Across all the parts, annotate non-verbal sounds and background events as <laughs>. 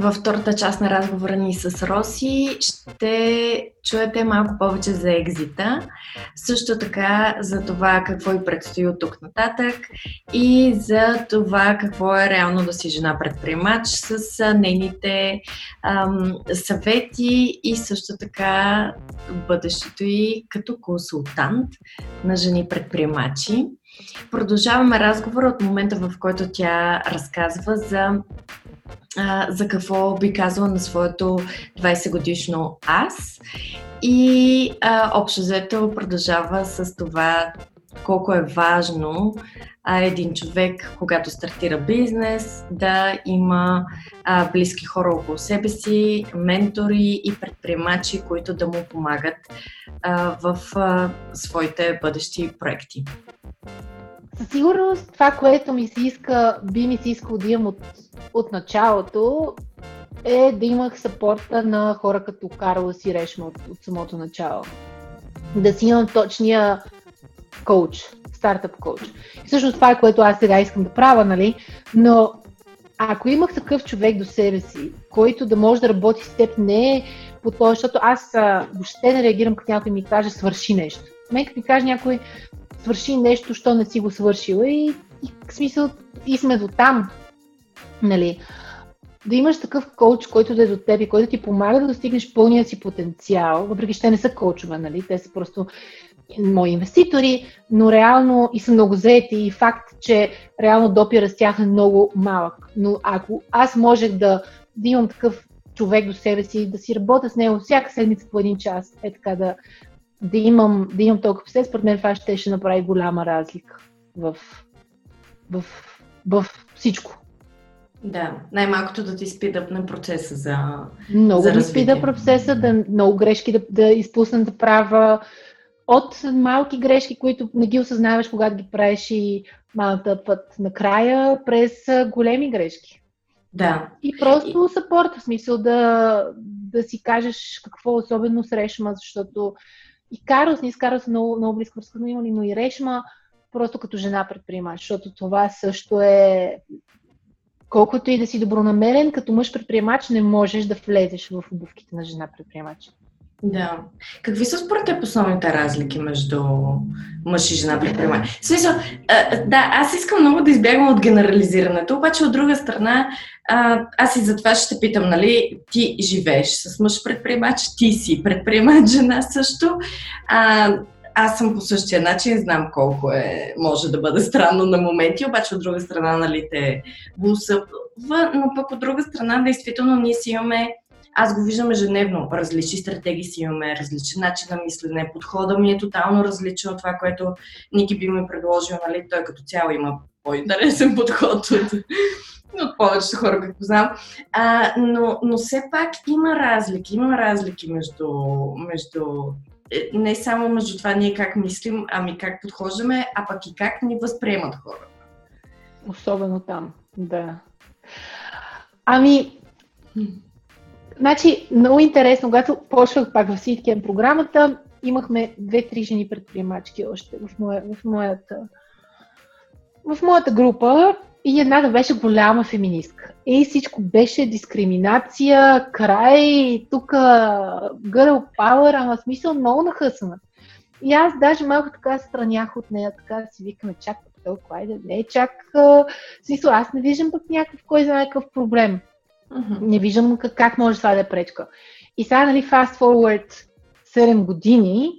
Във втората част на разговора ни с Роси ще чуете малко повече за екзита, също така за това какво и предстои от тук нататък и за това какво е реално да си жена предприемач с нейните ам, съвети и също така бъдещето и като консултант на жени предприемачи. Продължаваме разговора от момента, в който тя разказва за а, за какво би казала на своето 20 годишно аз. И а, общо взето продължава с това колко е важно а, един човек, когато стартира бизнес, да има а, близки хора около себе си, ментори и предприемачи, които да му помагат а, в а, своите бъдещи проекти. Със сигурност това, което ми се иска, би ми се искало да имам от, от началото, е да имах сапорта на хора като Карла си Решма от, от самото начало. Да си имам точния коуч, стартъп коуч. И всъщност това е което аз сега искам да правя, нали? Но ако имах такъв човек до себе си, който да може да работи с теб, не е по това, защото аз а, въобще не реагирам, като някой ми каже свърши нещо. Мен като ми каже някой свърши нещо, що не си го свършила и, и в смисъл и сме до там. Нали? Да имаш такъв коуч, който да е до теб и който ти помага да достигнеш пълния си потенциал, въпреки че те не са коучове, нали? те са просто мои инвеститори, но реално и са много заети и факт, че реално допира с тях е много малък. Но ако аз можех да, да имам такъв човек до себе си, да си работя с него всяка седмица по един час, е така да, да имам, да имам толкова все, според мен това ще, ще направи голяма разлика в, в, в всичко. Да, най-малкото да ти спидъпне процеса за Много за да спида процеса, да, много грешки да, да изпусна да правя, от малки грешки, които не ги осъзнаваш, когато ги правиш и малата път накрая, през големи грешки. Да. И просто сапорт, в смисъл да, да си кажеш какво особено с Решма, защото и Карлос, ние с Карлос много, много близко връзка имали, но и Решма, просто като жена предприемач, защото това също е колкото и да си добронамерен, като мъж предприемач не можеш да влезеш в обувките на жена предприемач. Да. Какви са според теб основните разлики между мъж и жена предприемач? Смисъл, да, аз искам много да избягвам от генерализирането, обаче от друга страна, аз и за това ще те питам, нали, ти живееш с мъж предприемач, ти си предприемач жена също. А, аз съм по същия начин, знам колко е, може да бъде странно на моменти, обаче от друга страна, нали, те блусъпва, но пък от друга страна, действително, ние си имаме аз го виждам ежедневно. Различни стратегии си имаме, различен начин на мислене. Подхода ми е тотално различен от това, което Ники би ми предложил. Нали? Той като цяло има по-интересен подход от, от повечето хора, които знам. А, но, но все пак има разлики. Има разлики между, между е, не само между това ние как мислим, ами как подхождаме, а пък и как ни възприемат хората. Особено там, да. Ами, Значи, много интересно, когато почвах пак в Ситкем програмата, имахме две-три жени предприемачки още в, моя, в, моята, в моята група и едната беше голяма феминистка. И всичко беше дискриминация, край, тук girl power, ама смисъл много нахъсана. И аз даже малко така странях от нея, така си викаме, чак толкова, айде, не чак, смисъл, аз не виждам пък някакъв, кой знае какъв проблем. Uh-huh. Не виждам как, как може това да е пречка. И сега, нали, fast forward 7 години,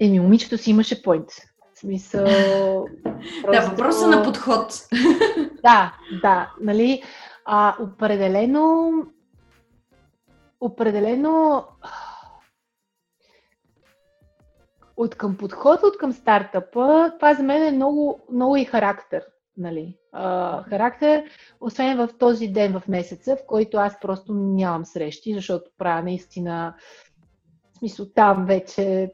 еми, момичето си имаше поинт. В смисъл... <laughs> Просто... Да, въпроса на подход. <laughs> да, да, нали, а, определено определено от към подход, от към стартъпа, това за мен е много, много и характер нали, а, характер, освен в този ден в месеца, в който аз просто нямам срещи, защото правя наистина, в смисъл там вече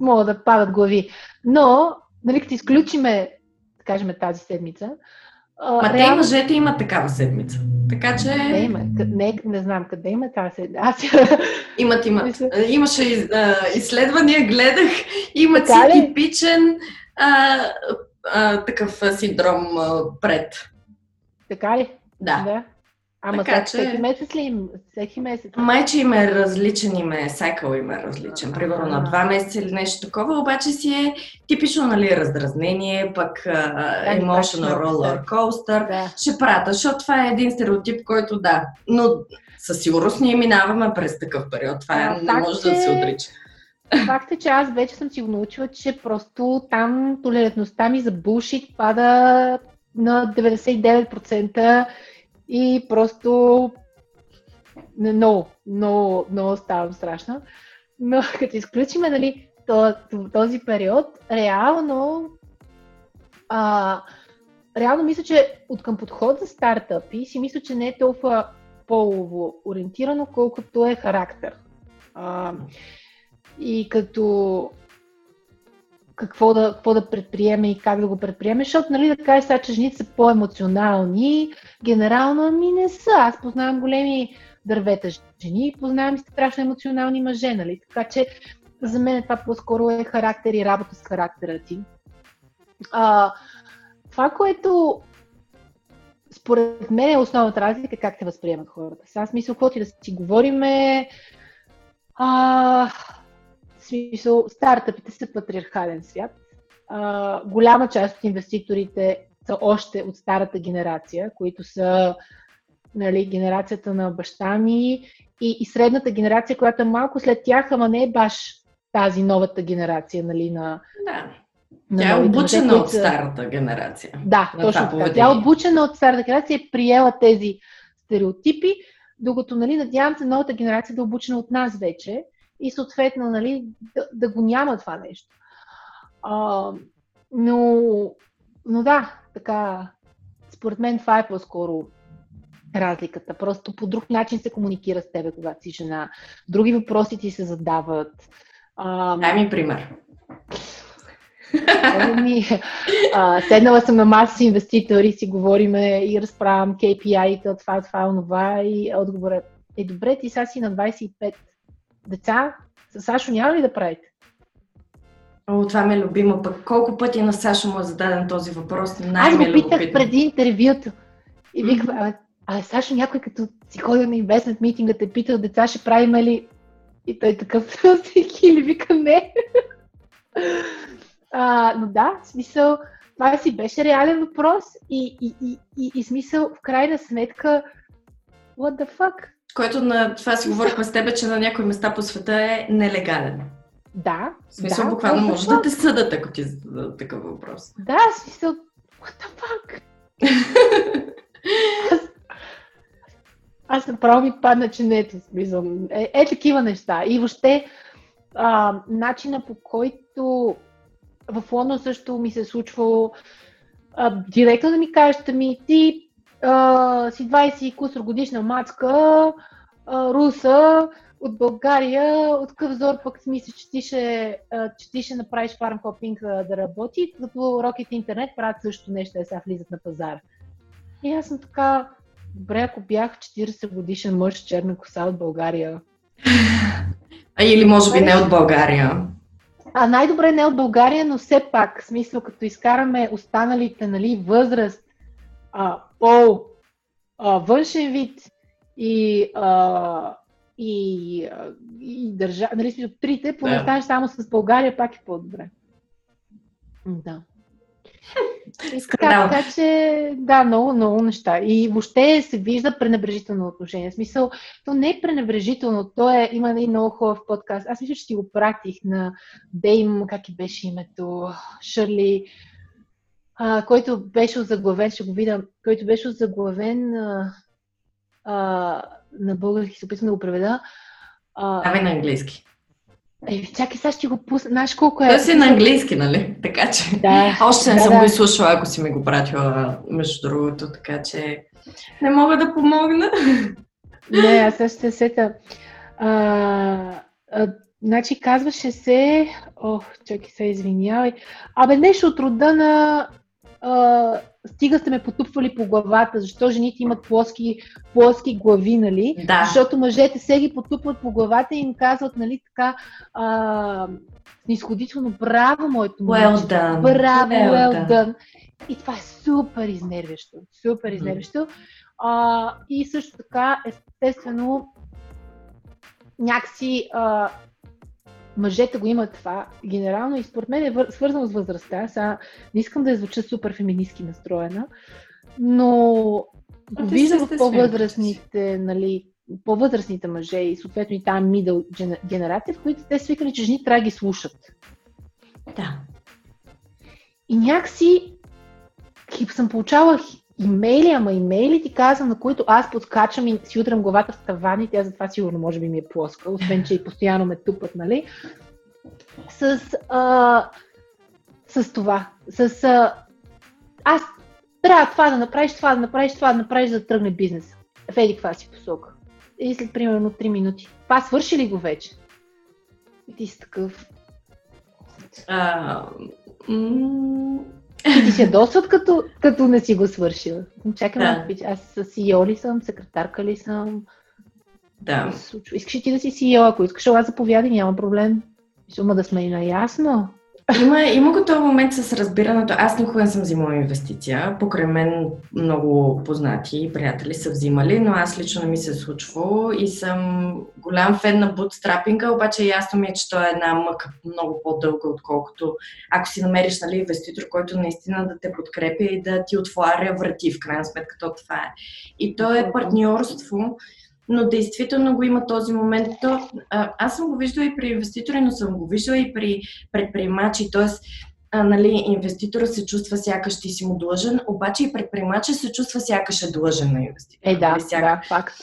могат да падат глави. Но, нали, като изключиме, да кажем, тази седмица, Ма реално... те и мъжете имат такава седмица. Така че... Не, има. Не, не знам къде има тази седмица. Аз... Имат, имат. Имаше изследвания, гледах. Има си типичен а, а, такъв синдром а, пред. Така ли? Да. да. Ама така, че... всеки месец ли им? Всеки месец? Майче им е различен, им е, сайкъл им е различен. Примерно на два месеца или нещо такова, обаче си е типично, нали, раздразнение, пък uh, emotional roller coaster. Да. Ще прата, защото това е един стереотип, който да. Но със сигурност ние минаваме през такъв период. Това а, не може че... да се отрича. Факт е, че аз вече съм си го научила, че просто там толерантността ми за булшит пада на 99% и просто много, много, много ставам страшно. Но <laughs> като изключиме нали, този период, реално а, реално мисля, че от към подход за стартъпи си мисля, че не е толкова полово ориентирано, колкото е характер. А, и като какво да, какво да предприеме и как да го предприеме, защото, нали, да кажа сега, че жените са по-емоционални, генерално, ами не са. Аз познавам големи дървета жени, познавам и страшно емоционални мъже, нали? Така че за мен това по-скоро е характер и работа с характера ти. А, това, което според мен е основната разлика как те възприемат хората. Сега смисъл, каквото и да си говориме, а, смисъл, стартъпите са патриархален свят. А, голяма част от инвеститорите са още от старата генерация, които са нали, генерацията на баща ми и, и средната генерация, която е малко след тях, ама не е баш тази новата генерация нали, на, да. Тя е обучена от старата генерация. Да, точно така. Тя е обучена от старата генерация е приела тези стереотипи, докато, нали, надявам се новата генерация да е обучена от нас вече и съответно, нали, да, да го няма това нещо. А, но, но да, така, според мен това е по-скоро разликата. Просто по друг начин се комуникира с тебе, когато си жена. Други въпроси ти се задават. А, Дай ми пример. Ами, а, седнала съм на маса с инвеститори, си говориме и разправям KPI-та, от това, това, това и отговорът е добре, ти сега си на 25 деца, Сашо няма ли да правите? О, това ми е любимо. Пък колко пъти на Сашо му е зададен този въпрос? Най- Аз го е питах преди интервюто. И викам, а, Сашо, някой като си ходил на инвестмент митинга, те питал деца, ще правим ли? И той такъв <laughs> или вика не. а, но да, в смисъл, това си беше реален въпрос и, и, и, и, и смисъл, в крайна сметка, what the fuck? Който на това си говорихме с теб, че на някои места по света е нелегален. Да. В смисъл, да, буквално може да те съдат, ако ти зададат такъв въпрос. Да, в смисъл, what the fuck? аз, аз направо ми падна чинето, смисъл. Е, е такива неща. И въобще, а, начина по който в Лондон също ми се е случвало а, директно да ми кажеш, ми ти а, си 20 кусор годишна мацка, а, руса, от България, от какъв зор пък си мислиш, че ти ще, че ти ще направиш фармхопинг да работи, като Rocket Интернет правят също нещо, да сега влизат на пазар. И аз съм така, добре, ако бях 40 годишен мъж с черна коса от България. <laughs> А или може би не от България. А най-добре не от България, но все пак, смисъл, като изкараме останалите, нали, възраст, а, пол, а, външен вид и, а, и, и държа, нали, смисъл, трите, поне да. само с България, пак е по-добре. Да. <laughs> Така, така че, да, много, много неща. И въобще се вижда пренебрежително отношение. В смисъл, то не е пренебрежително, то е, има и много хубав подкаст. Аз мисля, че ти го пратих на Дейм, как и беше името, Шърли, а, който беше озаглавен, ще го видя, който беше озаглавен а, а, на български, се опитвам да го преведа. А, Давай на английски. Е, чакай, сега ще го пусна. Знаеш колко е... Той си на английски, нали? Така че... Да. Още не да, съм да. го изслушала, ако си ми го пратила, между другото, така че... Не мога да помогна. Не, аз също ще сета. А, а, значи казваше се... Ох, чакай се, извинявай. Абе, нещо от рода на а, стига сте ме потупвали по главата, защо жените имат плоски, плоски глави, нали? Да. Защото мъжете се ги потупват по главата и им казват, нали, така, а, снисходително, браво, моето мъже. Well done. Браво, well, well done. done. И това е супер изнервящо. Супер изнервящо. А, и също така, естествено, някакси а, мъжете го имат това генерално и според мен е вър... свързано с възрастта. Сега не искам да иззвуча супер феминистки настроена, но го виждам в по-възрастните, нали, по-възрастните мъже и съответно и тази мидъл генерация, в които те свикали, че жени трябва да ги слушат. Да. И някакси съм получавала имейли, ама имейли ти казвам, на които аз подскачам и си удрям главата в тавани, тя затова сигурно може би ми е плоска, освен че и постоянно ме тупат, нали? С, а, с това. С а, аз трябва това да направиш, това да направиш, това да направиш, за да тръгне бизнес. В еди каква си посока. И след примерно 3 минути. Това свърши ли го вече? И ти си такъв. А, м- и ти се досват, като, като не си го свършила. Чакай да. малко, аз CEO ли съм, секретарка ли съм? Да. Искаш ли ти да си CEO? Ако искаш, ела заповядай, няма проблем. Сума да сме и наясно. Има, има го този момент с разбирането. Аз никога не съм взимала инвестиция. Покрай мен много познати и приятели са взимали, но аз лично не ми се е случва и съм голям фен на бутстрапинга, обаче ясно ми е, че това е една мъка много по-дълга, отколкото ако си намериш нали, инвеститор, който наистина да те подкрепя и да ти отваря врати, в крайна сметка то това е. И то е партньорство, но действително го има този момент. То, а, аз съм го виждала и при инвеститори, но съм го виждала и при предприемачи. Тоест, а, нали, инвеститора се чувства сякаш ти си му длъжен, обаче и предприемача се чувства сякаш е длъжен на инвеститора. Е, да, нали, сякаш. да, факт.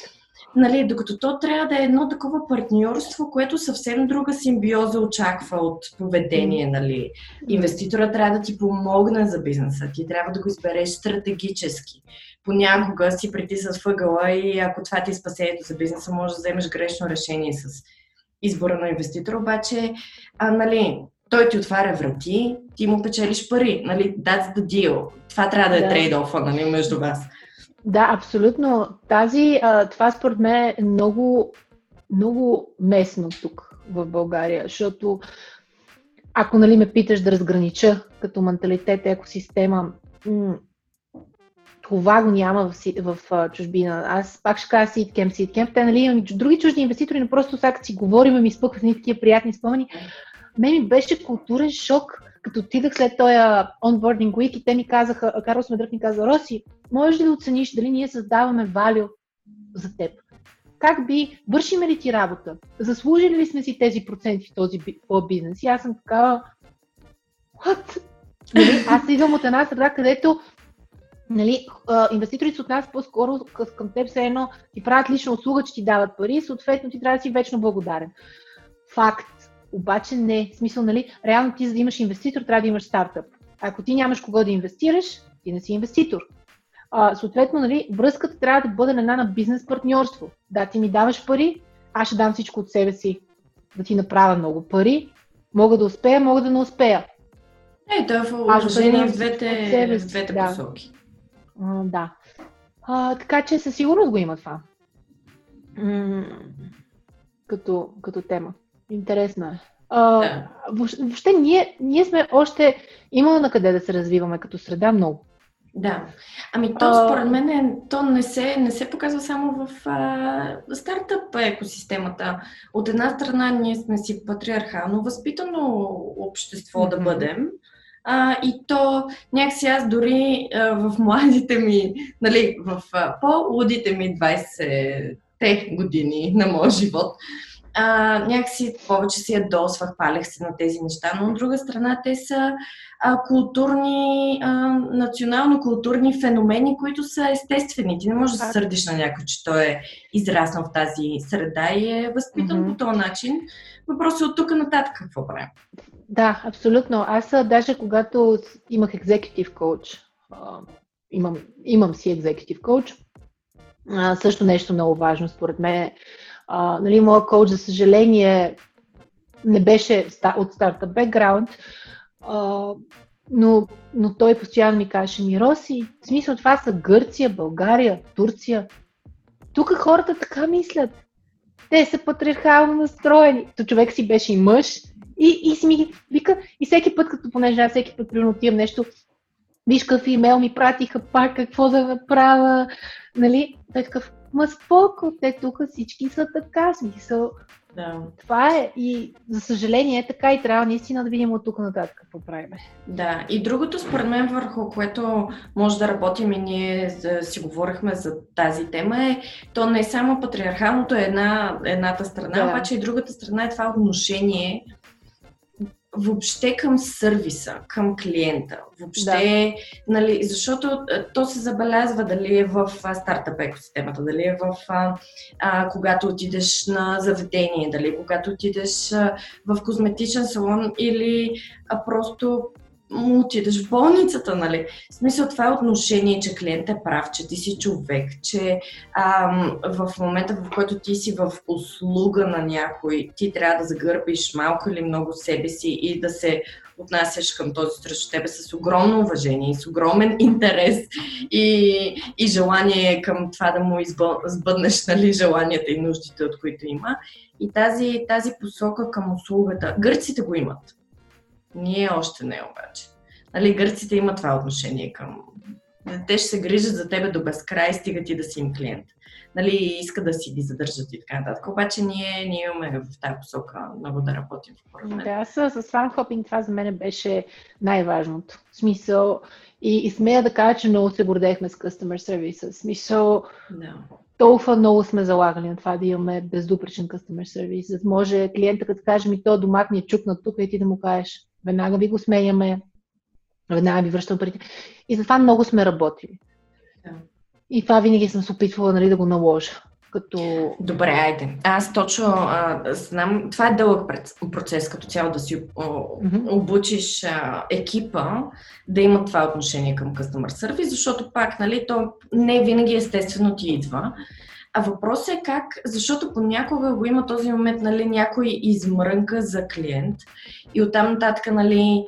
Нали, докато то трябва да е едно такова партньорство, което съвсем друга симбиоза очаква от поведение. Нали. Инвеститора трябва да ти помогне за бизнеса, ти трябва да го избереш стратегически понякога си притисат въгъла и ако това ти е спасението за бизнеса, може да вземеш грешно решение с избора на инвеститор, обаче, а, нали, той ти отваря врати, ти му печелиш пари, нали, that's the deal. Това трябва да е да. трейд-офа, нали, между вас. Да, абсолютно. Тази, а, това според мен е много, много местно тук в България, защото ако нали, ме питаш да разгранича като менталитет, екосистема, това го няма в, в, в чужбина. Аз пак ще кажа Seedcamp, Seedcamp. Те, нали, имам други чужди инвеститори, но просто сега си говорим, ми изпъкват ни такива приятни спомени. Мен ми беше културен шок, като отидах след този onboarding week и те ми казаха, Карлос Медрък ми каза, Роси, можеш ли да оцениш дали ние създаваме валю за теб? Как би, вършиме ли ти работа? Заслужили ли сме си тези проценти в този бизнес? И аз съм такава, what? Нали, аз идвам от една среда, където нали, инвеститорите се отнасят по-скоро към теб, все едно ти правят лична услуга, че ти дават пари съответно ти трябва да си вечно благодарен. Факт. Обаче не. В смисъл, нали, реално ти за да имаш инвеститор, трябва да имаш стартъп. Ако ти нямаш кого да инвестираш, ти не си инвеститор. А, съответно, нали, връзката трябва да бъде на една на бизнес партньорство. Да, ти ми даваш пари, аз ще дам всичко от себе си да ти направя много пари. Мога да успея, мога да не успея. Е, това е в уважение в двете, в двете да. посоки. А, да. А, така че със сигурност го има това. М- като, като тема. Интересно е. А, да. Въобще ние, ние сме още имало на къде да се развиваме като среда много. Да. Ами то според мен е, то не се, не се показва само в а, стартъп екосистемата. От една страна ние сме си патриархално възпитано общество mm-hmm. да бъдем, а, и то някакси аз дори а, в младите ми, нали, в а, по-лудите ми 20-те години на моя живот, а, някакси повече си ядосвах, палех се на тези неща, но от друга страна те са а, културни, а, национално-културни феномени, които са естествени. Ти не можеш да се сърдиш на някой, че той е израснал в тази среда и е възпитан mm-hmm. по този начин. Въпросът е от тук нататък какво правим. Да, абсолютно. Аз даже когато имах екзекутив коуч, имам, имам си екзекутив коуч, също нещо много важно според мен. Нали, моят коуч, за съжаление, не беше от старта бекграунд, но, но той постоянно ми каже, ми Роси, в смисъл това са Гърция, България, Турция. Тук хората така мислят. Те са патриархално настроени. То човек си беше и мъж, и, и си ми вика, и всеки път, като понеже аз всеки път примерно нещо, виж какъв имейл ми пратиха пак, какво да направя, нали? Той е такъв, ма споко, те тук всички са така, смисъл. Да. Това е и за съжаление е така и трябва наистина да видим от тук нататък какво правим. Да, и другото според мен върху което може да работим и ние си говорихме за тази тема е, то не е само патриархалното е една, едната страна, да. обаче и другата страна е това отношение въобще към сервиса, към клиента. Въобще, да. нали, защото то се забелязва дали е в стартъп екосистемата, дали е в а, а, когато отидеш на заведение, дали когато отидеш а, в козметичен салон или а, просто му отидеш в болницата, нали? В смисъл това е отношение, че клиент е прав, че ти си човек, че ам, в момента, в който ти си в услуга на някой, ти трябва да загърбиш малко или много себе си и да се отнасяш към този срещу тебе с огромно уважение и с огромен интерес и, и желание към това да му избъднеш нали, желанията и нуждите, от които има. И тази, тази посока към услугата. Гърците го имат ние още не обаче. Нали, гърците имат това отношение към... Те ще се грижат за тебе до безкрай, стига ти да си им клиент. Нали, иска да си ги задържат и така нататък. Обаче ние, ние имаме в тази посока много да работим. Да, с, с фанхопинг това за мен беше най-важното. В смисъл, и, и смея да кажа, че много се гордехме с customer service. В смисъл, да толкова много сме залагали на това да имаме бездупречен customer service, за да може клиента, като каже ми, то домат ми е чукнат тук и ти да му кажеш, веднага ви го сменяме, веднага ви връщам парите. И за това много сме работили. Да. И това винаги съм се опитвала нали, да го наложа. Като... Добре, айде. Аз точно а, знам, това е дълъг процес като цяло да си о, mm-hmm. обучиш а, екипа да има това отношение към customer service, защото пак, нали, то не винаги естествено ти идва. А въпросът е как, защото понякога го има този момент, нали, някой измрънка за клиент и оттам нататък, нали,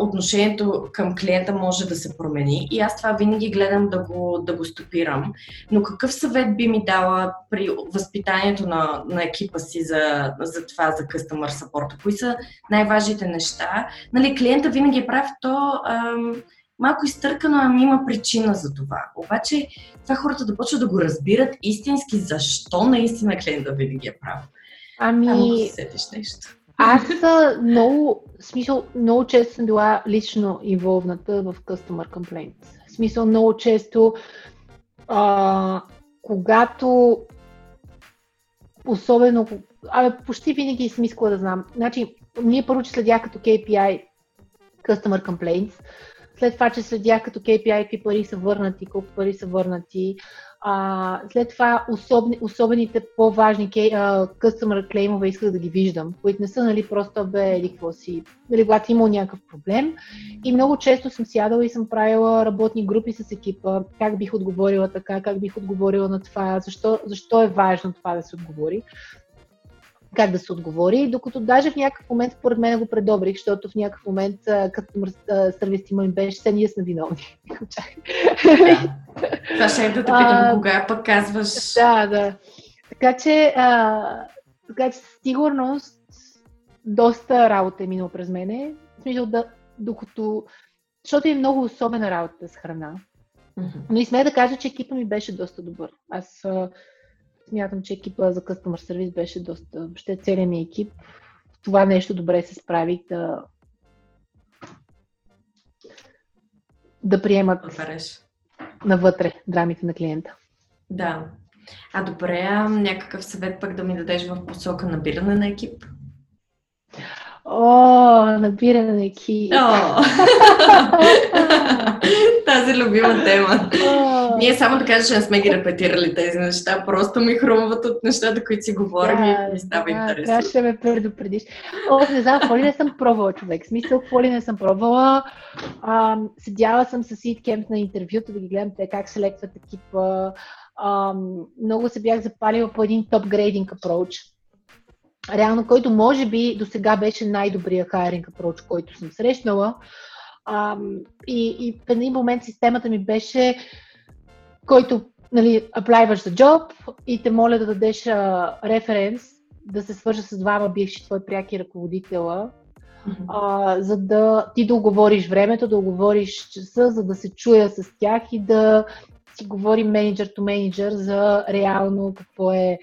отношението към клиента може да се промени и аз това винаги гледам да го, да го стопирам. Но какъв съвет би ми дала при възпитанието на, на екипа си за, за това, за customer support? Кои са най-важните неща? Нали, клиента винаги е прав, то ам, малко изтъркано, ами има причина за това. Обаче това хората да почват да го разбират истински, защо наистина клиента винаги е прав. Ами... Ама да сетиш нещо. Аз много, смисъл, много често съм била лично инволвната в customer complaints. В смисъл, много често, а, когато особено, абе, почти винаги съм искала да знам. Значи, ние първо, че следях като KPI Customer Complaints, след това, че следях като KPI какви пари са върнати, колко пари са върнати. А, след това особени, особените по-важни customer клеймове исках да ги виждам, които не са нали, просто бе или какво си, нали, когато имал някакъв проблем. И много често съм сядала и съм правила работни групи с екипа, как бих отговорила така, как бих отговорила на това, защо, защо е важно това да се отговори как да се отговори, докато даже в някакъв момент, според мен, го предобрих, защото в някакъв момент customer service има им беше, все ние сме виновни. <laughs> <laughs> Това ще е да те питам, кога пък казваш... Да, да. Така че, а, така че сигурност доста работа е минала през мене. В смисъл да, докато... Защото е много особена работа с храна. Mm-hmm. Но и сме да кажа, че екипа ми беше доста добър. Аз Смятам, че екипа за Customer Service беше доста, въобще целият ми екип. Това нещо добре се справих да да приемат Добреш. навътре драмите на клиента. Да. А добре, а някакъв съвет пък да ми дадеш в посока набиране на екип? О, набиране на екип. <laughs> Тази любима тема. Ние само да кажа, че не сме ги репетирали тези неща, просто ми хрумват от нещата, които си говорим да, и ми става да, интересно. Трябваше да ме предупредиш. О, не знам, какво ли не съм пробвала човек. В смисъл, какво ли не съм пробвала. А, седяла съм с EatCamp на интервюто да ги гледам те как се лекват екипа. А, много се бях запалила по един топ грейдинг approach реално, който може би до сега беше най-добрия хайринг approach, който съм срещнала. А, и, и в един момент системата ми беше, който нали, аплайваш за джоб и те моля да дадеш референс, да се свържа с двама бивши твои пряки ръководителя, а, за да ти да оговориш времето, да оговориш часа, за да се чуя с тях и да си говори менеджер то менеджер за реално какво е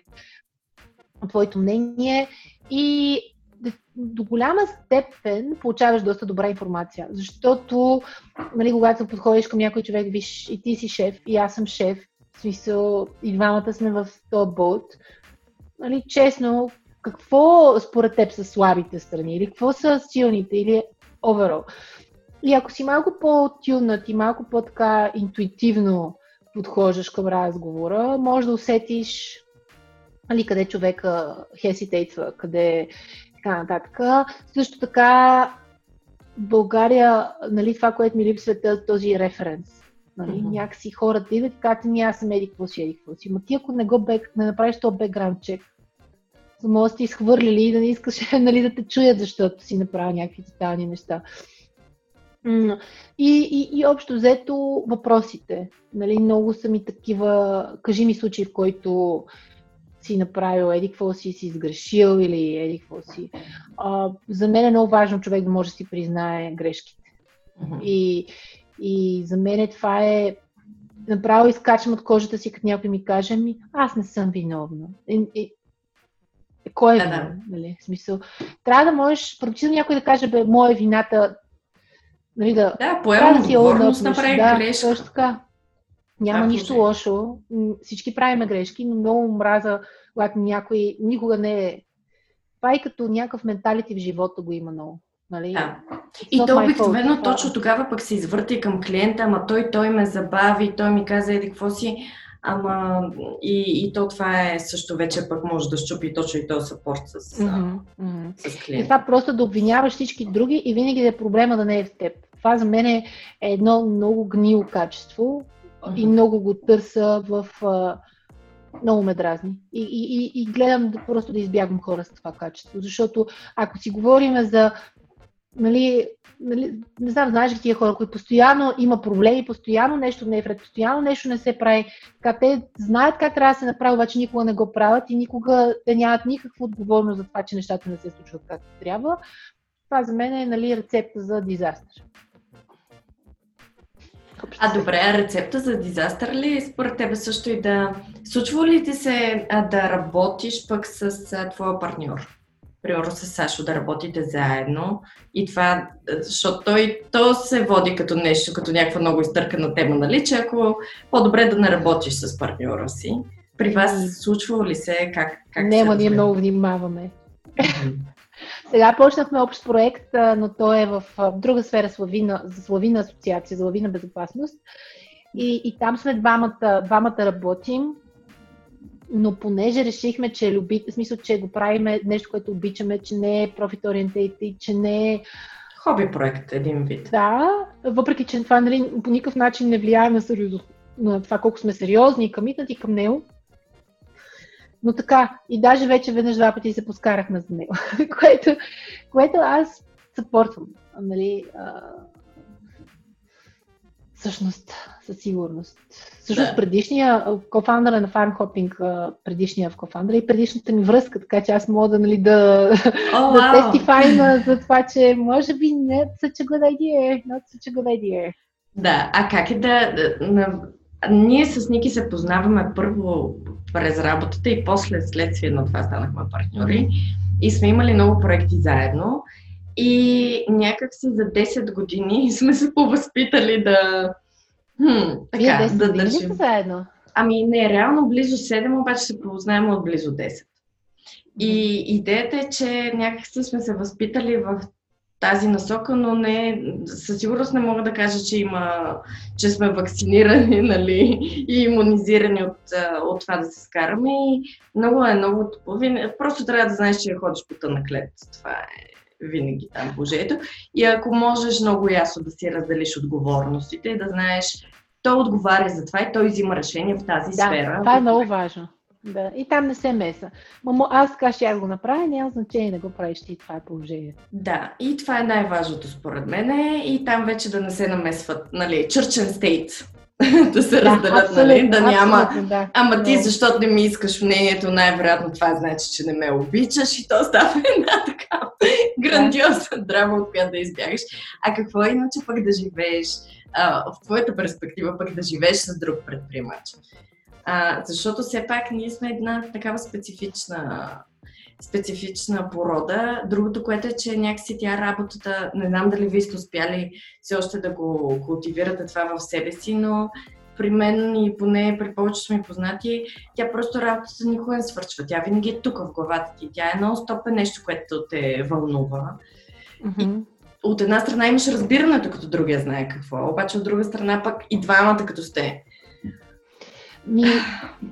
твоето мнение. И до голяма степен получаваш доста добра информация. Защото, нали, когато подходиш към някой човек, виж, и ти си шеф, и аз съм шеф, в смисъл, и двамата сме в този болт, нали, честно, какво според теб са слабите страни, или какво са силните, или overall. И ако си малко по-тюнат и малко по-така интуитивно подхождаш към разговора, може да усетиш нали, къде човека хеситейтва, къде така нататък. Също така България, нали, това, което ми липсва е този референс. Нали? Uh-huh. Някакси хората идват и казват, ми аз съм еди какво си, еди какво си. Ма ти ако не, го бек, не направиш този бекграунд чек, може да сте изхвърлили и да не искаш <laughs> нали, да те чуят, защото си направил някакви тотални неща. И, и, и общо взето въпросите. Нали, много са ми такива, кажи ми случаи, в който си направил, еди какво си си сгрешил или еди какво си. А, за мен е много важно човек да може да си признае грешките. Mm-hmm. И, и за мен това е направо изкачам от кожата си, като някой ми каже, ми, аз не съм виновна. И, и, кой е да, виновен? Да. Нали? В смисъл, трябва да можеш, прочитам някой да каже, бе, моя вината, нали, да, да поема да си отговорност, направи да, грешка. Точно така. Няма да, нищо лошо. Всички правиме грешки, но много мраза, когато някой никога не е. Това и като някакъв менталити в живота го има много. Нали? Да. И то обикновено точно тогава пък се извърти към клиента, ама той, той ме забави, той ми каза, еди какво си, ама и, и то това е също вече пък може да щупи точно и този съпорт с, mm-hmm. с клиента. И това просто да обвиняваш всички други и винаги да е проблема да не е в теб. Това за мен е едно много гнило качество, mm-hmm. и много го търся в... Много ме дразни. И, и, и, и гледам да, просто да избягвам хора с това качество. Защото ако си говорим за нали, нали, не знам, знаеш ли тия хора, които постоянно има проблеми, постоянно нещо не е вред, постоянно нещо не се прави. Така, те знаят как трябва да се направи, обаче никога не го правят и никога те нямат никаква отговорност за това, че нещата не се случват както трябва. Това за мен е нали, рецепта за дизастър. А добре, рецепта за дизастър ли според тебе също и да... Случва ли ти се а, да работиш пък с а, твоя партньор? Примерно с Сашо да работите заедно и това, защото той то се води като нещо, като някаква много изтъркана тема, нали, че ако по-добре да не работиш с партньора си. При вас случва ли се? Как, как Не, ние много внимаваме. Сега почнахме общ проект, но той е в друга сфера Славина, за Славина асоциация, за Славина безопасност. И, и там сме двамата, двамата работим, но понеже решихме, че люби, в смисъл, че го правиме нещо, което обичаме, че не е profit oriented, че не е Хоби проект, един вид. Да, въпреки, че това нали, по никакъв начин не влияе на, сериоз... на това колко сме сериозни и комитнати към него, но така, и даже вече веднъж два пъти се поскарахме за него, <laughs> което, което аз съпортвам. Нали, а, всъщност, със сигурност. Всъщност, да. предишния кофаундър на Farm Hopping, предишния в кофаундър и предишната ми връзка, така че аз мога да, нали, да, oh, да wow. тестифайна за това, че може би не such a good idea, not such a good idea. Да, а как е да ние с Ники се познаваме първо през работата и после следствие на това станахме партньори. И сме имали много проекти заедно. И някак си за 10 години <laughs> сме се повъзпитали да. Хм, така, Вие 10 да държим. заедно? Ами не, реално близо 7, обаче се познаем от близо 10. И идеята е, че някак си сме се възпитали в тази насока, но не, със сигурност не мога да кажа, че има, че сме вакцинирани, <laughs> нали, и иммунизирани от, от това да се скараме. И много е, много Просто трябва да знаеш, че ходиш по тънък лед. Това е винаги там положението. И ако можеш много ясно да си разделиш отговорностите, да знаеш, той отговаря за това и той взима решение в тази да, сфера. Това е много важно. Да, и там не се меса. Мамо, аз така ще го направя, няма значение да го правиш ти, това е положението. Да, и това е най-важното според мен и там вече да не се намесват, нали, church and state. <laughs> да се да, разделят, нали? Да няма. Да. Ама ти, защото не ми искаш мнението, най-вероятно това значи, че не ме обичаш и то става <laughs> една така грандиозна драма, от която да избягаш. А какво е иначе пък да живееш а, в твоята перспектива, пък да живееш с друг предприемач? А, защото все пак ние сме една такава специфична специфична порода. Другото, което е, че някакси тя работата, не знам дали вие сте успяли все още да го култивирате това в себе си, но при мен и поне при повечето ми познати, тя просто работата никога не свършва. Тя винаги е тук в главата ти. Тя е много стоп е нещо, което те вълнува. Mm-hmm. И от една страна имаш разбирането, като другия знае какво, обаче от друга страна пък и двамата като сте. Ми,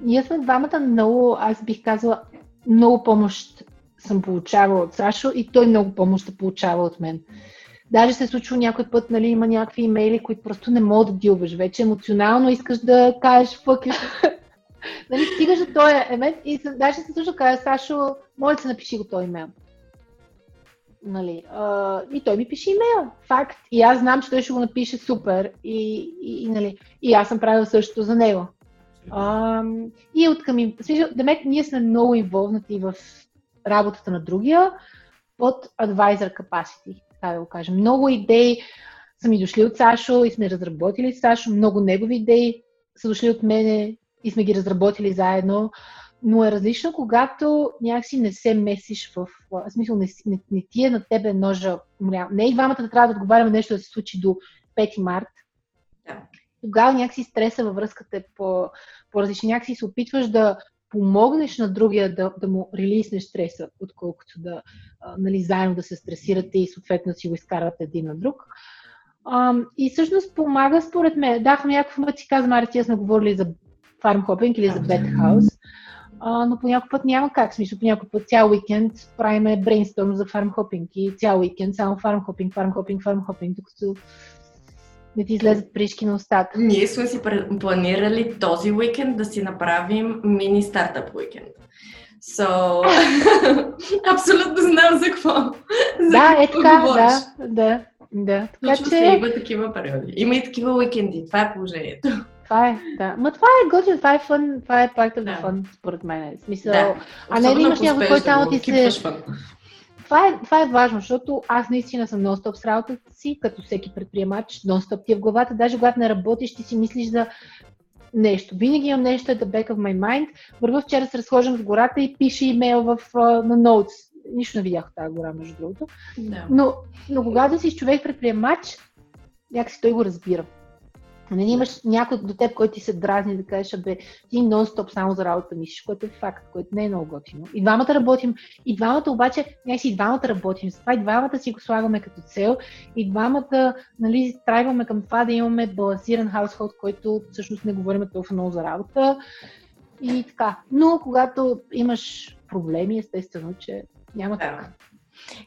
ние сме двамата много, аз бих казала, много помощ съм получавала от Сашо и той много помощ да получава от мен. Даже се е случва някой път, нали, има някакви имейли, които просто не мога да дилваш. Вече емоционално искаш да кажеш фък. <laughs> нали, стигаш до този емент и даже се случва каза, Сашо, моля се напиши го този имейл. Нали, а, и той ми пише имейл. Факт. И аз знам, че той ще го напише супер. И, и, и, нали, и аз съм правила същото за него. А, и от към... Демек, ние сме много инволвнати в работата на другия под advisor capacity, така да го кажем. Много идеи са ми дошли от Сашо и сме разработили с Сашо, много негови идеи са дошли от мене и сме ги разработили заедно, но е различно, когато някакси не се месиш в... в смисъл, не, не, не ти е на тебе ножа. Не и двамата да трябва да отговаряме нещо да се случи до 5 март. Да тогава някакси стреса във връзката е по, по-различен. Някакси се опитваш да помогнеш на другия да, да му релиснеш стреса, отколкото да а, нали, заедно да се стресирате и съответно си го изкарвате един на друг. А, и всъщност помага според мен. Да, в някакъв път си казвам, Мари, тия сме говорили за фармхопинг или за бетхаус, но по някой път няма как. Смисъл, по някой път цял уикенд правиме брейнсторм за фармхопинг и цял уикенд само фармхопинг, фармхопинг, фармхопинг, докато не ти излезат пришки на устата. Ние сме си планирали този уикенд да си направим мини стартъп уикенд. So, <laughs> абсолютно знам за какво. За да, какво е така, говориш. да, да, да. Така че... се има такива периоди. Има и такива уикенди. Това е положението. Това е, да. Ма това е готино, това е фън, това е part of the fun, според мен. Смисъл, да. а не да имаш някой, който само ти се това е, това е важно, защото аз наистина съм нон-стоп с работата си, като всеки предприемач, нон-стоп ти е в главата. Даже когато не работиш, ти си мислиш за нещо. Винаги имам нещо at the back of my mind. Върва вчера се разхождам в гората и пише имейл в, на Notes. Нищо не видях в тази гора, между другото. No. Но, но когато си човек предприемач, някакси той го разбира. Нали, имаш някой до теб, който ти се дразни да кажеш, бе, ти нон-стоп само за работа мислиш, което е факт, което не е много готино. И двамата работим, и двамата обаче, някакси и двамата работим, затова и двамата си го слагаме като цел, и двамата, нали, трайваме към това да имаме балансиран хаусхолд, който всъщност не говорим толкова много за работа. И така. Но когато имаш проблеми, естествено, че няма как.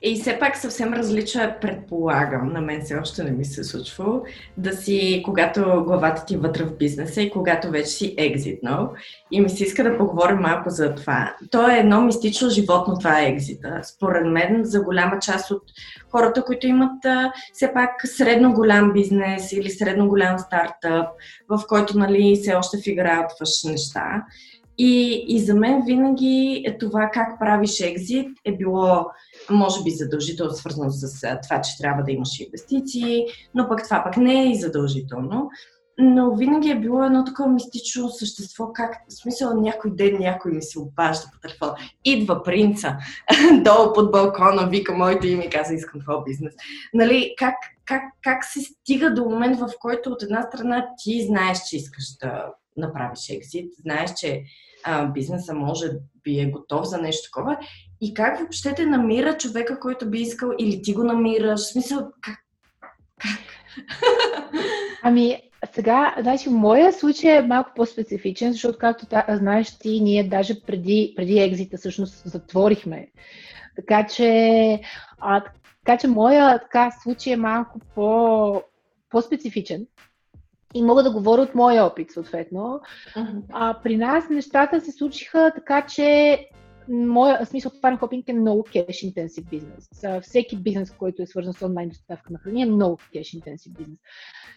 И все пак съвсем различно е, предполагам, на мен все още не ми се е случва, да си, когато главата ти е вътре в бизнеса и когато вече си екзитнал. И ми се иска да поговорим малко за това. То е едно мистично животно, това е екзита. Според мен, за голяма част от хората, които имат все пак средно голям бизнес или средно голям стартъп, в който нали, все още фигуратваш неща. И, и за мен винаги е това как правиш екзит е било може би задължително свързано с това, че трябва да имаш инвестиции, но пък това пък не е и задължително. Но винаги е било едно такова мистично същество, как в смисъл някой ден някой ми се обажда по телефона. Идва принца <laughs> долу под балкона, вика моето име и каза искам твой бизнес. Нали, как, как, как се стига до момент, в който от една страна ти знаеш, че искаш да направиш екзит, знаеш, че а, бизнеса може би е готов за нещо такова и как въобще те намира човека, който би искал или ти го намираш? В смисъл, как? Ами, сега, значи, моя случай е малко по-специфичен, защото, както та, знаеш ти, ние даже преди, преди екзита всъщност затворихме. Така че, а, така че моя така, случай е малко по, по-специфичен. И мога да говоря от моя опит, съответно. Uh-huh. А, при нас нещата се случиха така, че моя смисъл фарм хопинг е много кеш интенсив бизнес. Всеки бизнес, който е свързан с онлайн доставка на храни е много кеш интенсив бизнес.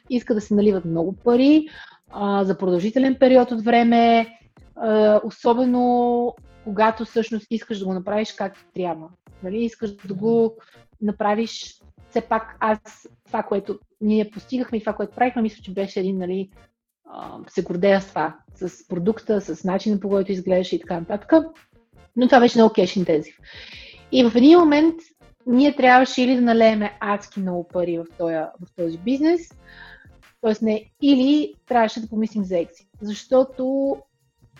Иска да се наливат много пари, а, за продължителен период от време, а, особено когато всъщност искаш да го направиш както трябва. Нали? Искаш да го направиш все пак аз, това, което ние постигахме и това, което правихме, мисля, че беше един, нали, се гордея с това, с продукта, с начина по който изглеждаше и така нататък. Но това беше много кеш интензив. И в един момент ние трябваше или да налееме адски много пари в този, в този бизнес, т.е. не, или трябваше да помислим за екзит. Защото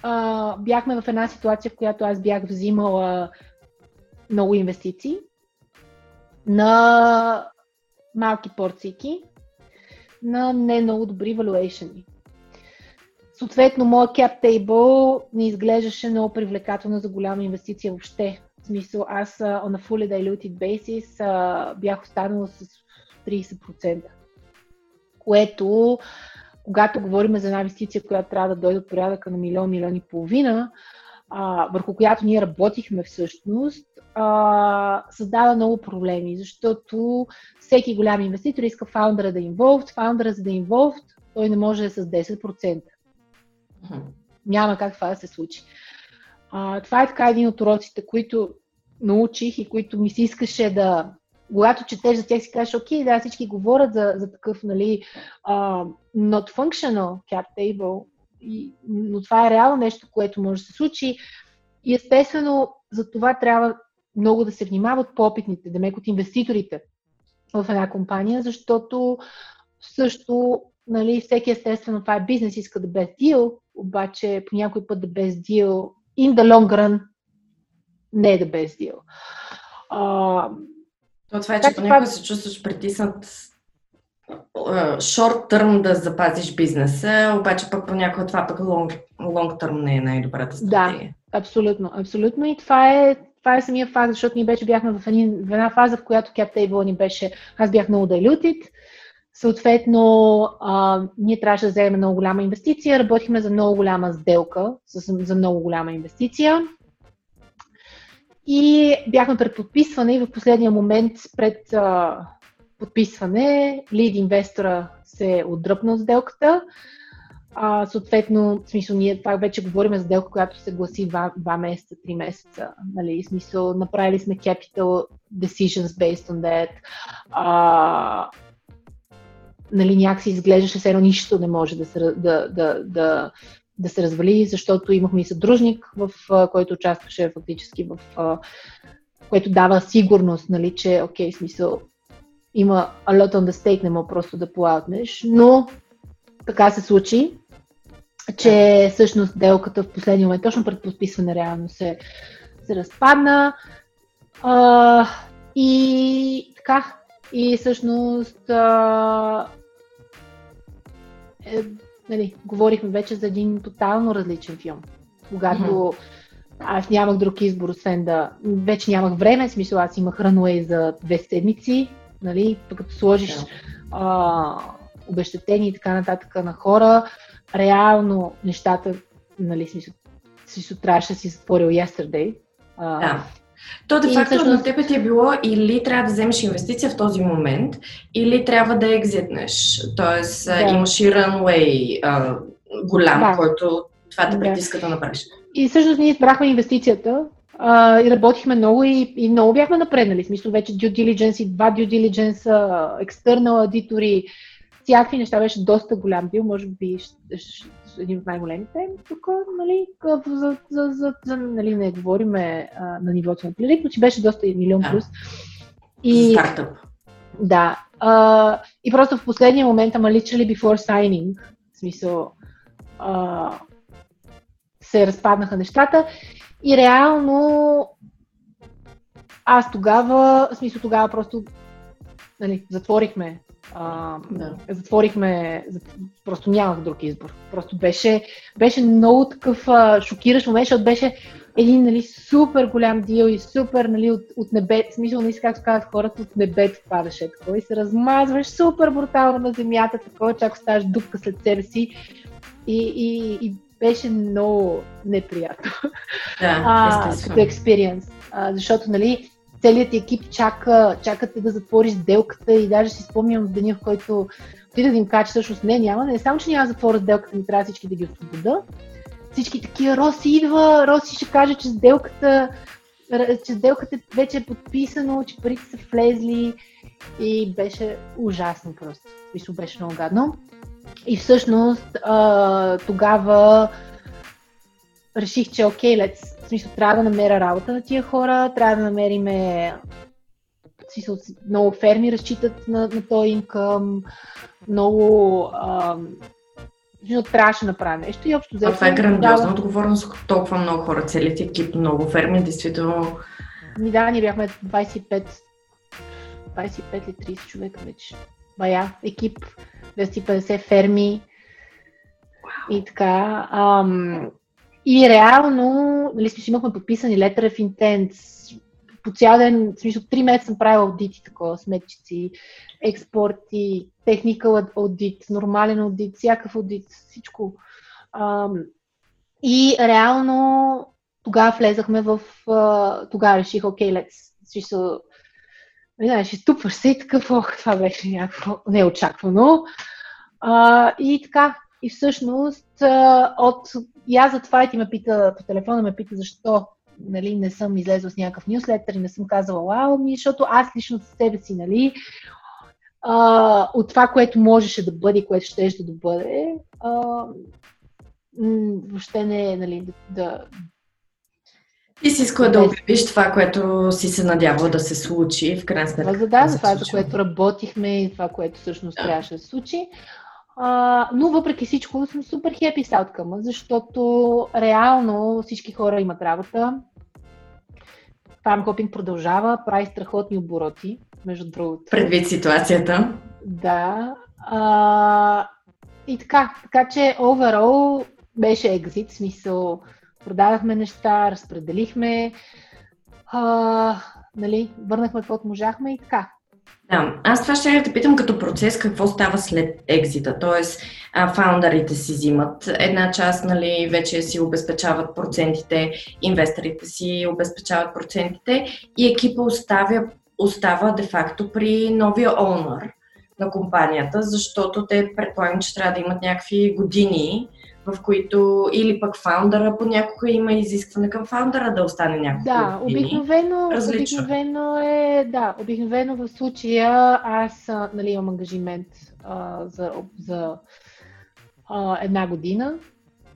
а, бяхме в една ситуация, в която аз бях взимала много инвестиции на малки порцийки, на не много добри valuation. Съответно, моят cap table не изглеждаше много привлекателно за голяма инвестиция въобще. В смисъл, аз a fully diluted basis uh, бях останала с 30%. Което, когато говорим за една инвестиция, която трябва да дойде от порядъка на милион, милион и половина, а, върху която ние работихме всъщност, а, създава много проблеми, защото всеки голям инвеститор иска фаундъра да е involved, фаундъра за да е involved, той не може да е с 10%. Няма как това да се случи. А, това е така един от уроците, които научих и които ми се искаше да, когато четеш за тях си кажеш, окей, да, всички говорят за, за такъв, нали, uh, not functional cap table, и, но това е реално нещо, което може да се случи. И естествено, за това трябва много да се внимават по-опитните, демек от инвеститорите в една компания, защото също нали, всеки естествено това е бизнес, иска да без deal, обаче по някой път да без deal in the long run не е да без deal. А, То това е, че понякога се чувстваш притиснат шорт търм да запазиш бизнеса, обаче пък понякога това пък лонг търм не е най-добрата стратегия. Да, абсолютно, абсолютно и това е, това е самия факт, защото ние вече бяхме в, един, в една фаза, в която CapTable ни беше, аз бях много diluted, Съответно, а, ние трябваше да вземем много голяма инвестиция, работихме за много голяма сделка, за, за много голяма инвестиция. И бяхме пред подписване и в последния момент пред а, подписване лид инвестора се отдръпна от сделката. А, съответно, в смисъл, ние това вече говорим за сделка, която се гласи 2, 2 месеца, 3 месеца. Нали? В смисъл, направили сме capital decisions based on that. А, нали, някакси изглеждаше все едно нищо не може да се, да, да, да, да се развали, защото имахме и съдружник, в който участваше фактически в което дава сигурност, нали, че, окей, смисъл, има a lot on the stake, не мога просто да платнеш, но така се случи, че всъщност делката в последния момент, точно пред подписване, реално се, се разпадна. А, и така, и всъщност а, е, нали, говорихме вече за един тотално различен филм. Когато mm-hmm. аз нямах друг избор, освен да... Вече нямах време, в смисъл аз имах рануей за две седмици, нали, като сложиш yeah. а, обещетения и така нататък на хора, реално нещата, нали, смисъл, си трябваше да си затворил yesterday. А, да. То де факто всъщност... на тебе ти е било или трябва да вземеш инвестиция в този момент, или трябва да екзитнеш. Тоест да. имаш и runway а, голям, да. който това те притиска да. да направиш. И всъщност ние избрахме инвестицията а, и работихме много и, и много бяхме напреднали. В смисъл вече due diligence и два due diligence, external аудитори, всякакви неща беше доста голям бил, може би един от най-големите тук, нали, за, за, за, за нали, не говорим на нивото на Плирик, но че беше доста милион плюс. И, Стартъп. Да. А, и просто в последния момент, ама literally before signing, в смисъл, а, се разпаднаха нещата и реално аз тогава, в смисъл тогава просто нали, затворихме а, да. Затворихме, просто нямах друг избор. Просто беше, беше много такъв а, шокиращ момент, защото беше един нали, супер голям дил и супер нали, от, от небе, смисъл, нали, как казват хората, от небето падаше такова и се размазваш супер брутално на земята, такова, че ако ставаш дупка след себе си и, и, и беше много неприятно. Да, а, като експириенс. Защото, нали, целият екип чака, чакате да затвориш сделката и даже си спомням в деня, в който отида да им кажа, че всъщност не, няма, не само, че няма да затворя сделката, ми трябва всички да ги освобода. Всички такива, Роси идва, Роси ще каже, че сделката, че сделката вече е подписано, че парите са влезли и беше ужасно просто. Мисля, беше много гадно. И всъщност а, тогава реших, че окей, лец, в смисъл, трябва да намеря работа на тия хора, трябва да намериме в смисъл, много ферми разчитат на, на този инкъм, много ам, трябваше да направя нещо и общо взето. Това е грандиозна отговорност, толкова много хора, целият екип, много ферми, действително. Ми да, ние бяхме 25, 25 или 30 човека вече. Бая, екип, 250 ферми wow. и така. Ам, и реално, нали, смисъл, имахме подписани Letter of Intent, по цял ден, в смисъл, три месеца съм правила аудити, такова, сметчици, експорти, техникал аудит, нормален аудит, всякакъв аудит, всичко. Ам, и реално тогава влезахме в... Тогава реших, окей, okay, let's... Смисъл, знаеш, изтупваш се и такъв, ох, това беше някакво неочаквано. А, и така, и всъщност от... И аз за това и ти ме пита, по телефона ме пита защо нали, не съм излезла с някакъв нюслетър и не съм казала вау ми, защото аз лично с себе си, нали, а, от това, което можеше да бъде което ще да бъде, а, въобще не е, нали, да, да ти си искала да обявиш това, което си се надявала да се случи, в крайна сметка. Да, да, това, за което работихме и това, което всъщност да. трябваше да се случи. А, но въпреки всичко съм супер хепи с ауткъма, защото реално всички хора имат работа. Фармкопинг продължава, прави страхотни обороти, между другото. Предвид ситуацията. Да. А, и така, така че overall беше екзит, смисъл продадахме неща, разпределихме, а, нали, върнахме каквото можахме и така. Да, аз това ще те питам като процес какво става след екзита, т.е. фаундарите си взимат една част, нали, вече си обезпечават процентите, инвесторите си обезпечават процентите и екипа оставя, остава де-факто при новия онър на компанията, защото те предполагам, че трябва да имат някакви години, в които или пък фаундъра понякога има изискване към фаундъра да остане някакво. Да, обикновено, обикновено е, да, обикновено в случая аз нали, имам ангажимент а, за, за а, една година.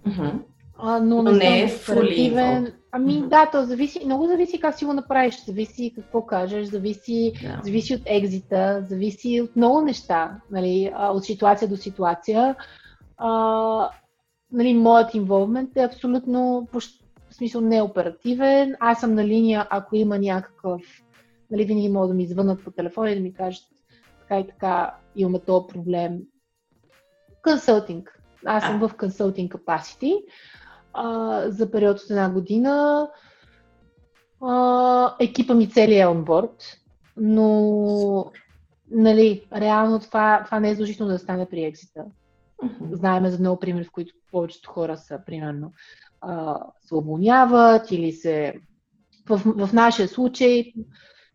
Uh-huh. А, но, но не е фулин. Ами mm-hmm. да, то зависи, много зависи как си го направиш, зависи какво кажеш, зависи, yeah. зависи от екзита, зависи от много неща, нали, от ситуация до ситуация. А, нали, моят инволвмент е абсолютно, в смисъл, неоперативен. Аз съм на линия, ако има някакъв, нали, винаги могат да ми звънат по телефона и да ми кажат така и така, имаме този проблем. Консултинг. Аз съм в консултинг capacity а, за период от една година. А, екипа ми целият е онборд, но нали, реално това, това не е задължително да стане при екзита. Mm-hmm. Знаеме за много примери, в които повечето хора са, примерно, а, се уволняват или се... В, в нашия случай,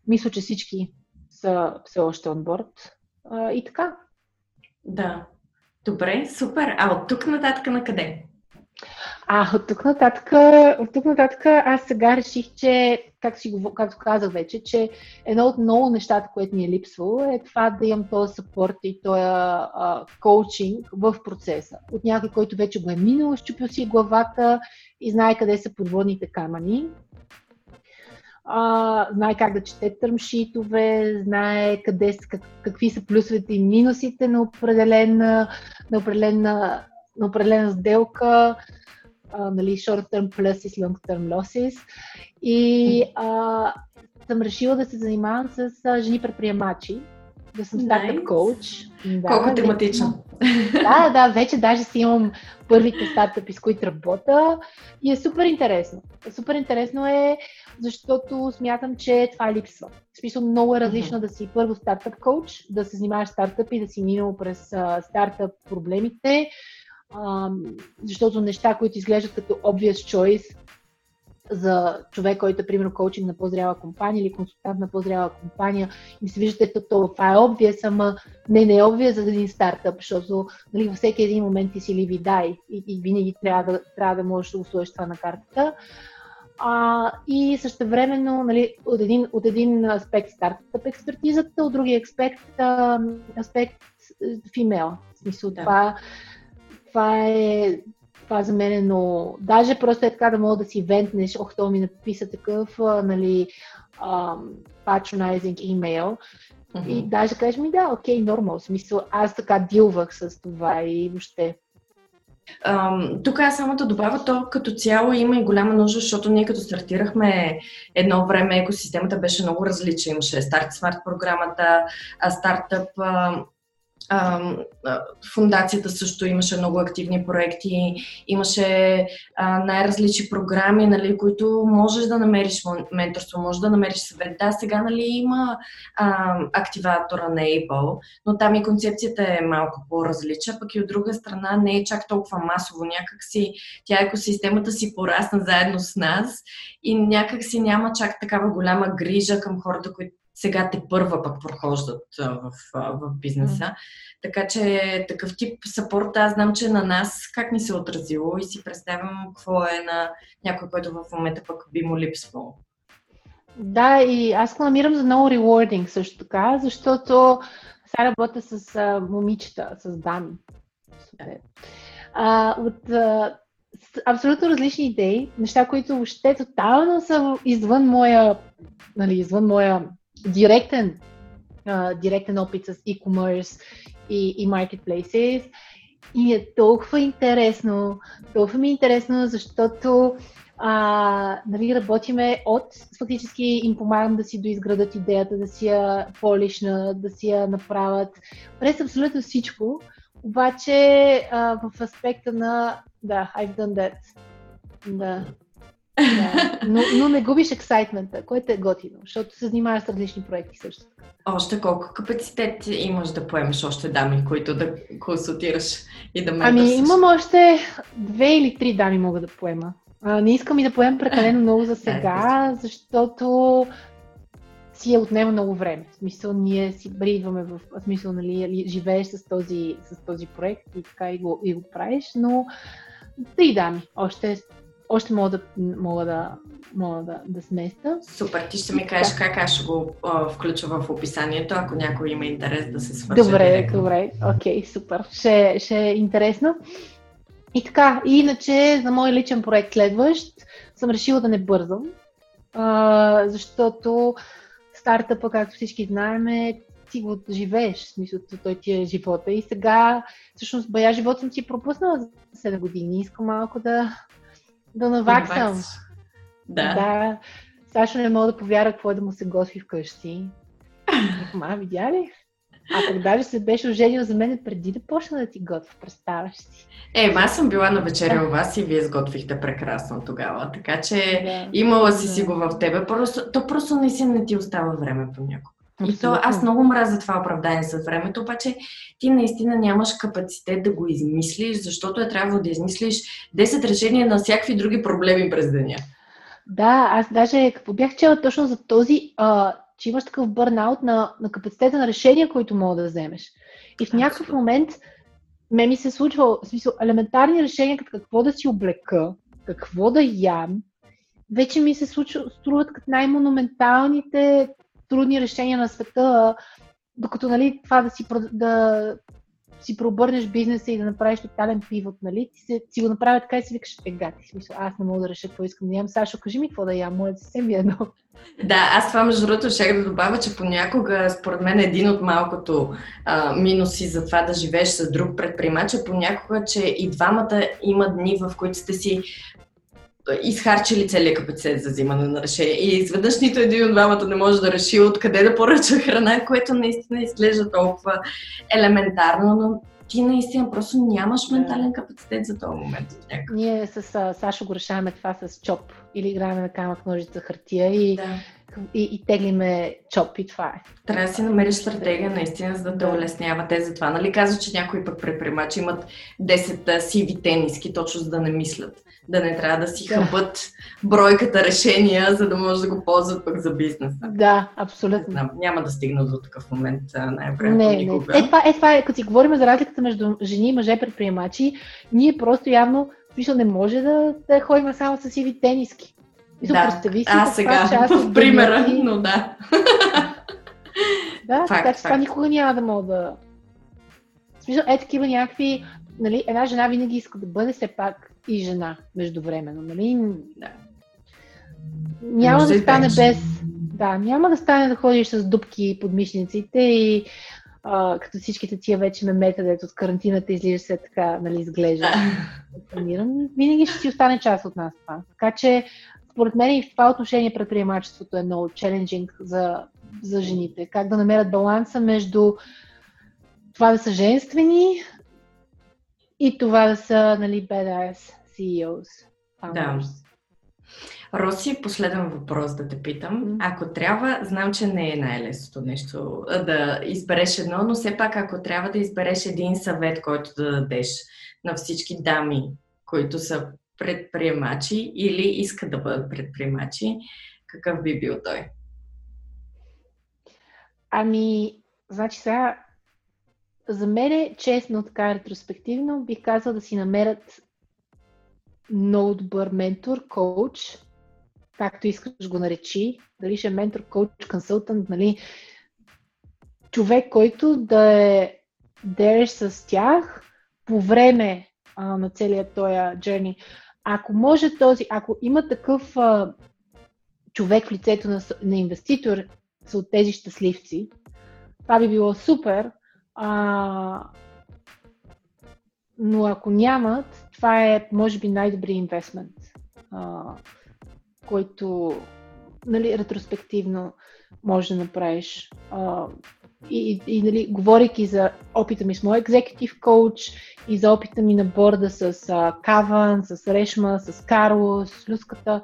мисля, че всички са все още board. А, и така. Да. Добре, супер. А от тук нататък на къде? А от тук нататък, от тук нататък аз сега реших, че, как си, както казах вече, че едно от много нещата, което ми е липсвало, е това да имам този съпорт и този а, коучинг в процеса. От някой, който вече го е минал, щупил си главата и знае къде са подводните камъни. А, знае как да чете търмшитове, знае къде, как, какви са плюсовете и минусите на определена, на определена, на определена сделка, а, нали, short-term pluses, long-term losses. И а, съм решила да се занимавам с а, жени предприемачи, да съм стартъп nice. коуч. Да, Колко тематично. Да, да, вече даже си имам първите стартъпи, с които работя и е супер интересно. Супер интересно е, защото смятам, че това липсва. В смисъл много е различно mm-hmm. да си първо стартъп коуч, да се занимаваш с стартъпи, да си минал през а, стартъп проблемите, защото неща, които изглеждат като obvious choice, за човек, който е примерно коучинг на по-зряла компания или консултант на по-зряла компания и си виждате, то, това е обвия, ама не, не е обвия за един стартъп, защото нали, във всеки един момент ти си ливи дай и, и винаги трябва да, трябва да можеш да сложиш това на картата. А, и също времено, нали, от, един, от един аспект стартъп експертизата, от другия аспект, а, аспект фимейл. В смисъл, да. това, това е това за мен е много... Даже просто е така да мога да си вентнеш, ох, то ми написа такъв, нали, um, patronizing имейл. Mm-hmm. И даже кажеш ми, да, окей, нормал. Смисъл, аз така дилвах с това и въобще. Um, тук аз само да добавя, то като цяло има и голяма нужда, защото ние като стартирахме едно време, екосистемата беше много различна. Имаше Start Smart програмата, стартъп, Фундацията също имаше много активни проекти, имаше най-различни програми, нали, които можеш да намериш менторство, можеш да намериш съвет. Да, сега нали, има активатора на Able, но там и концепцията е малко по-различна, пък и от друга страна не е чак толкова масово. Някак си тя екосистемата си порасна заедно с нас и някак си няма чак такава голяма грижа към хората, които сега те първа пък прохождат в, в бизнеса. Mm. Така че такъв тип сапорт аз знам, че на нас как ни се е отразило и си представям какво е на някой, който в момента пък би му липсвал. Да, и аз го намирам за много rewarding също така, защото сега работя с а, момичета, с дами. А, от а, абсолютно различни идеи, неща, които въобще тотално са извън моя, нали, извън моя директен, а, директен опит с e-commerce и, и marketplaces. И е толкова интересно, толкова ми е интересно, защото а, нали, работиме от, фактически им помагам да си доизградат идеята, да си я полишна, да си я направят, през абсолютно всичко, обаче а, в аспекта на да, I've done that. Да. Да, но, но не губиш ексайтмента, което е готино, защото се занимаваш с различни проекти също. Още колко капацитет имаш да поемеш още дами, които да консултираш и да ме Ами имам още две или три дами мога да поема. А, не искам и да поем прекалено много за <laughs> сега, защото си е отнема много време. В смисъл, ние си бридваме в смисъл, нали, живееш с този, с този проект и така и го, и го правиш, но три дами. Още още мога да, мога да, мога да, да сместа. Супер, ти ще ми кажеш как аз ще го а, включа в описанието, ако някой има интерес да се свърши. Добре, директно. добре, окей, okay, супер. Ще, ще е интересно. И така, иначе за мой личен проект следващ съм решила да не бързам, а, защото стартъпа, както всички знаем, е ти го живееш, в смисъл, той ти е живота. И сега, всъщност, бая живот съм си пропуснала за 7 години. Искам малко да, да наваксам. Да. да. Сашо не мога да повярва какво е да му се готви вкъщи. <laughs> Ма, видя ли? А пък даже се беше оженил за мен преди да почна да ти готвя, представяш си. Е, аз съм била на вечеря у вас и вие сготвихте прекрасно тогава, така че да. имала си да. си го в тебе, просто, то просто наистина не ти остава време понякога. И то, аз много мразя това оправдание с времето, обаче ти наистина нямаш капацитет да го измислиш, защото е трябвало да измислиш 10 решения на всякакви други проблеми през деня. Да, аз даже какво бях чела точно за този, а, че имаш такъв бърнаут на, на капацитета на решения, които мога да вземеш. И в някакъв момент ме ми се случва, в смисъл, елементарни решения, като какво да си облека, какво да ям, вече ми се случва, струват като най-монументалните трудни решения на света, докато нали, това да си, да си пробърнеш бизнеса и да направиш тотален пивот, нали? Ти си, си го направя така и си викаш, е гати, смисъл, аз не мога да реша какво искам да ям. Сашо, кажи ми какво да ям, моля се ми едно. Да, аз това между другото ще да добавя, че понякога, според мен, един от малкото а, минуси за това да живееш с друг предприемач е понякога, че и двамата има дни, в които сте си изхарчили целият капацитет за взимане на решение. И изведнъж нито един от двамата не може да реши откъде да поръча храна, което наистина изглежда толкова елементарно, но ти наистина просто нямаш ментален капацитет за този момент. Ние с а, Сашо го решаваме това с чоп или играем на камък, ножица, хартия и, да. и, и теглиме чоп и това е. Трябва да си намериш стратегия наистина, за да те улеснява те за това. Нали казва, че някои пък предприемачи имат 10 сиви тениски, точно за да не мислят. Да не трябва да си да. хъбат бройката решения, за да може да го ползват пък за бизнеса. Да, абсолютно. знам, няма да стигна до такъв момент най-време. Не, не. Е, това, е, това е, като си говорим за разликата между жени и мъже предприемачи, ние просто явно смисъл не може да, да ходим само с сиви тениски. И да, представи си, аз сега, част в <laughs> примера, но да. да, факт, така че това никога няма да мога да... Смисъл, е такива някакви... Нали, една жена винаги иска да бъде все пак и жена междувременно. Нали? Да. Няма Може да стане без... Да, няма да стане да ходиш с дубки под мишниците и а, като всичките тия вече ме мета, от карантината излиза се така, нали, изглежда. Винаги ще си остане част от нас това. Така че според мен и в това отношение предприемачеството е много челенджинг за, за жените. Как да намерят баланса между това да са женствени и това да са нали, badass CEOs. Founders. Да. Роси, последен въпрос да те питам. Ако трябва, знам, че не е най-лесното нещо да избереш едно, но все пак ако трябва да избереш един съвет, който да дадеш на всички дами, които са предприемачи или искат да бъдат предприемачи, какъв би бил той? Ами, значи сега, за мен е честно, така ретроспективно, бих казал да си намерят много добър ментор, коуч, както искаш го наречи, дали ще е ментор, коуч, консултант, нали, човек, който да е дереш с тях по време а, на целият този journey. Ако може този, ако има такъв а, човек в лицето на, на инвеститор, са от тези щастливци, това би било супер. А, но ако нямат, това е, може би, най-добрият инвестмент, а, който, нали, ретроспективно може да направиш. А, и, и нали, говорейки за опита ми с моя екзекутив коуч и за опита ми на борда с а, Каван, с Решма, с Карло, с Люската,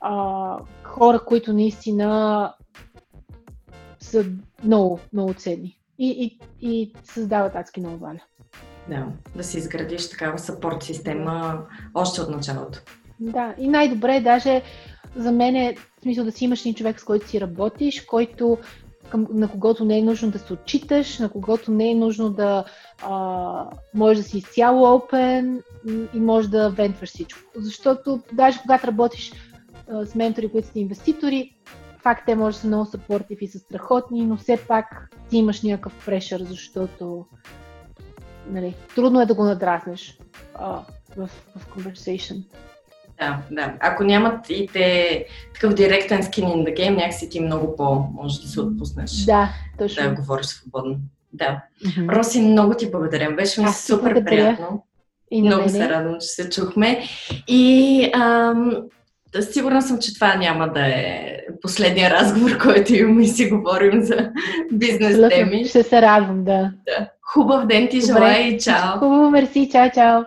а, хора, които наистина са много, много ценни и, и, и създават адски много валя. Да, да си изградиш такава сапорт система още от началото. Да, и най-добре е даже за мен е смисъл да си имаш един човек, с който си работиш, който към, на когото не е нужно да се отчиташ, на когото не е нужно да а, може да си изцяло open и може да вентваш всичко. Защото даже когато работиш а, с ментори, които са инвеститори, факт те може да са много съпортив и са страхотни, но все пак ти имаш някакъв прешър, защото нали, трудно е да го надразнеш а, в, в conversation. Да, да. Ако нямат и те такъв директен skin in the game, някакси ти много по може да се отпуснеш. Да, точно. Да говориш свободно. Да. Mm-hmm. Роси, много ти благодаря. Беше ми супер благодаря. приятно. И много се радвам, че се чухме. И ам, сигурна съм, че това няма да е последния разговор, <laughs> който имаме и си говорим за бизнес теми. Ще се радвам, да. да. Хубав ден ти желая и чао! Хубаво, мерси, чао, чао!